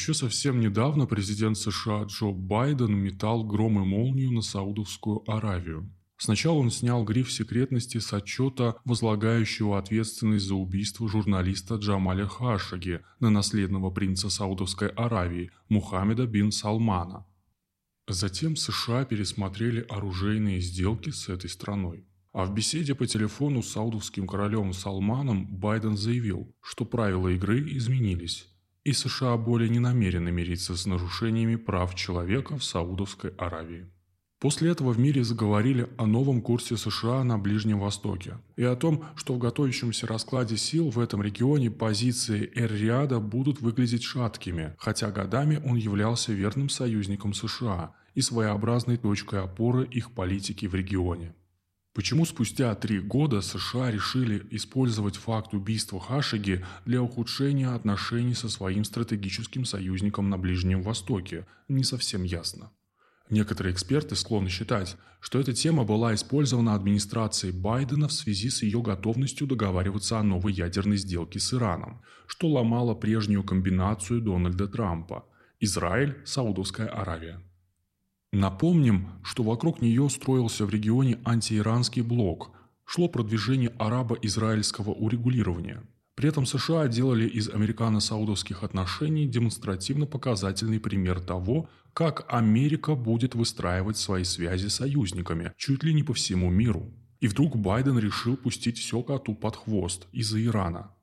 Еще совсем недавно президент США Джо Байден метал гром и молнию на Саудовскую Аравию. Сначала он снял гриф секретности с отчета, возлагающего ответственность за убийство журналиста Джамаля Хашаги на наследного принца Саудовской Аравии Мухаммеда бин Салмана. Затем США пересмотрели оружейные сделки с этой страной. А в беседе по телефону с саудовским королем Салманом Байден заявил, что правила игры изменились, и США более не намерены мириться с нарушениями прав человека в Саудовской Аравии. После этого в мире заговорили о новом курсе США на Ближнем Востоке и о том, что в готовящемся раскладе сил в этом регионе позиции Эр-Риада будут выглядеть шаткими, хотя годами он являлся верным союзником США и своеобразной точкой опоры их политики в регионе. Почему спустя три года США решили использовать факт убийства Хашиги для ухудшения отношений со своим стратегическим союзником на Ближнем Востоке, не совсем ясно. Некоторые эксперты склонны считать, что эта тема была использована администрацией Байдена в связи с ее готовностью договариваться о новой ядерной сделке с Ираном, что ломало прежнюю комбинацию Дональда Трампа – Израиль, Саудовская Аравия. Напомним, что вокруг нее строился в регионе антииранский блок, шло продвижение арабо-израильского урегулирования – при этом США делали из американо-саудовских отношений демонстративно показательный пример того, как Америка будет выстраивать свои связи с союзниками чуть ли не по всему миру. И вдруг Байден решил пустить все коту под хвост из-за Ирана.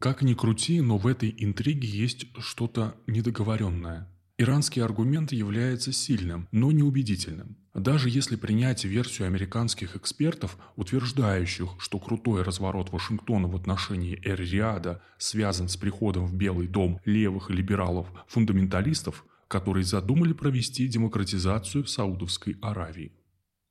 Как ни крути, но в этой интриге есть что-то недоговоренное – Иранский аргумент является сильным, но неубедительным. Даже если принять версию американских экспертов, утверждающих, что крутой разворот Вашингтона в отношении Эр-Риада связан с приходом в Белый дом левых либералов-фундаменталистов, которые задумали провести демократизацию в Саудовской Аравии.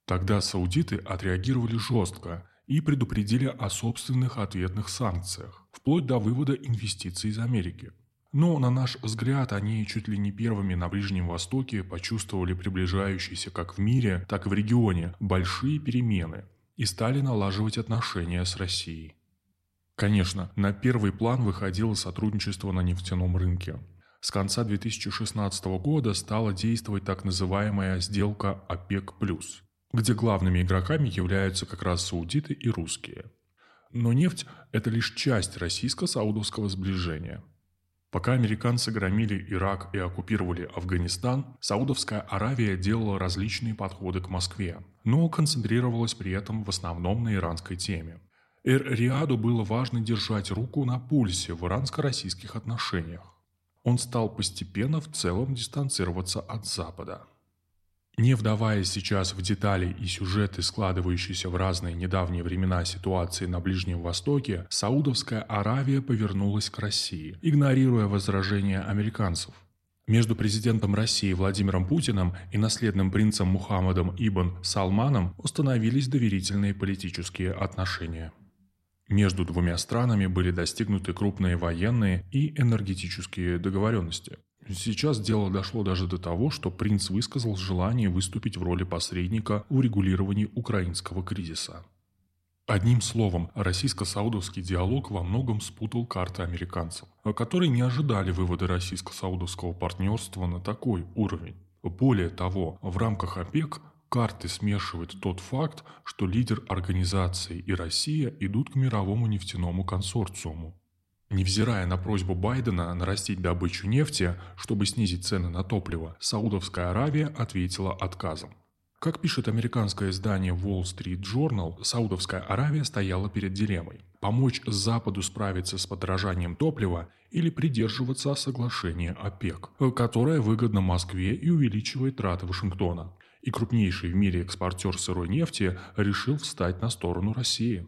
Тогда саудиты отреагировали жестко и предупредили о собственных ответных санкциях, вплоть до вывода инвестиций из Америки – но, на наш взгляд, они чуть ли не первыми на Ближнем Востоке почувствовали приближающиеся как в мире, так и в регионе большие перемены и стали налаживать отношения с Россией. Конечно, на первый план выходило сотрудничество на нефтяном рынке. С конца 2016 года стала действовать так называемая сделка ОПЕК+, где главными игроками являются как раз саудиты и русские. Но нефть – это лишь часть российско-саудовского сближения – Пока американцы громили Ирак и оккупировали Афганистан, Саудовская Аравия делала различные подходы к Москве, но концентрировалась при этом в основном на иранской теме. Эр-Риаду было важно держать руку на пульсе в иранско-российских отношениях. Он стал постепенно в целом дистанцироваться от Запада. Не вдаваясь сейчас в детали и сюжеты, складывающиеся в разные недавние времена ситуации на Ближнем Востоке, Саудовская Аравия повернулась к России, игнорируя возражения американцев. Между президентом России Владимиром Путиным и наследным принцем Мухаммадом Ибн Салманом установились доверительные политические отношения. Между двумя странами были достигнуты крупные военные и энергетические договоренности – Сейчас дело дошло даже до того, что принц высказал желание выступить в роли посредника в урегулировании украинского кризиса. Одним словом, российско-саудовский диалог во многом спутал карты американцев, которые не ожидали вывода российско-саудовского партнерства на такой уровень. Более того, в рамках ОПЕК карты смешивает тот факт, что лидер организации и Россия идут к мировому нефтяному консорциуму, Невзирая на просьбу Байдена нарастить добычу нефти, чтобы снизить цены на топливо, Саудовская Аравия ответила отказом. Как пишет американское издание Wall Street Journal, Саудовская Аравия стояла перед дилеммой – помочь Западу справиться с подорожанием топлива или придерживаться соглашения ОПЕК, которое выгодно Москве и увеличивает траты Вашингтона. И крупнейший в мире экспортер сырой нефти решил встать на сторону России.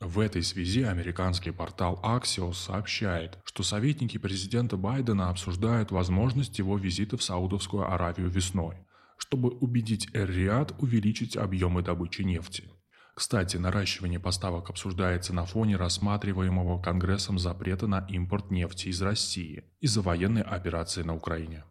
В этой связи американский портал Axios сообщает, что советники президента Байдена обсуждают возможность его визита в Саудовскую Аравию весной, чтобы убедить Эр-Риад увеличить объемы добычи нефти. Кстати, наращивание поставок обсуждается на фоне рассматриваемого Конгрессом запрета на импорт нефти из России из-за военной операции на Украине.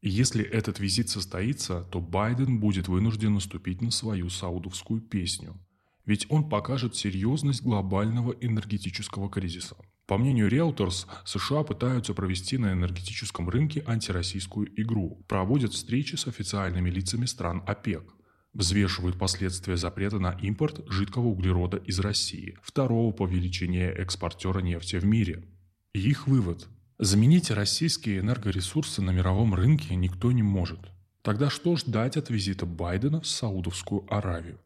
Если этот визит состоится, то Байден будет вынужден наступить на свою саудовскую песню – ведь он покажет серьезность глобального энергетического кризиса. По мнению Reuters, США пытаются провести на энергетическом рынке антироссийскую игру, проводят встречи с официальными лицами стран ОПЕК, взвешивают последствия запрета на импорт жидкого углерода из России, второго по величине экспортера нефти в мире. И их вывод – заменить российские энергоресурсы на мировом рынке никто не может. Тогда что ждать от визита Байдена в Саудовскую Аравию?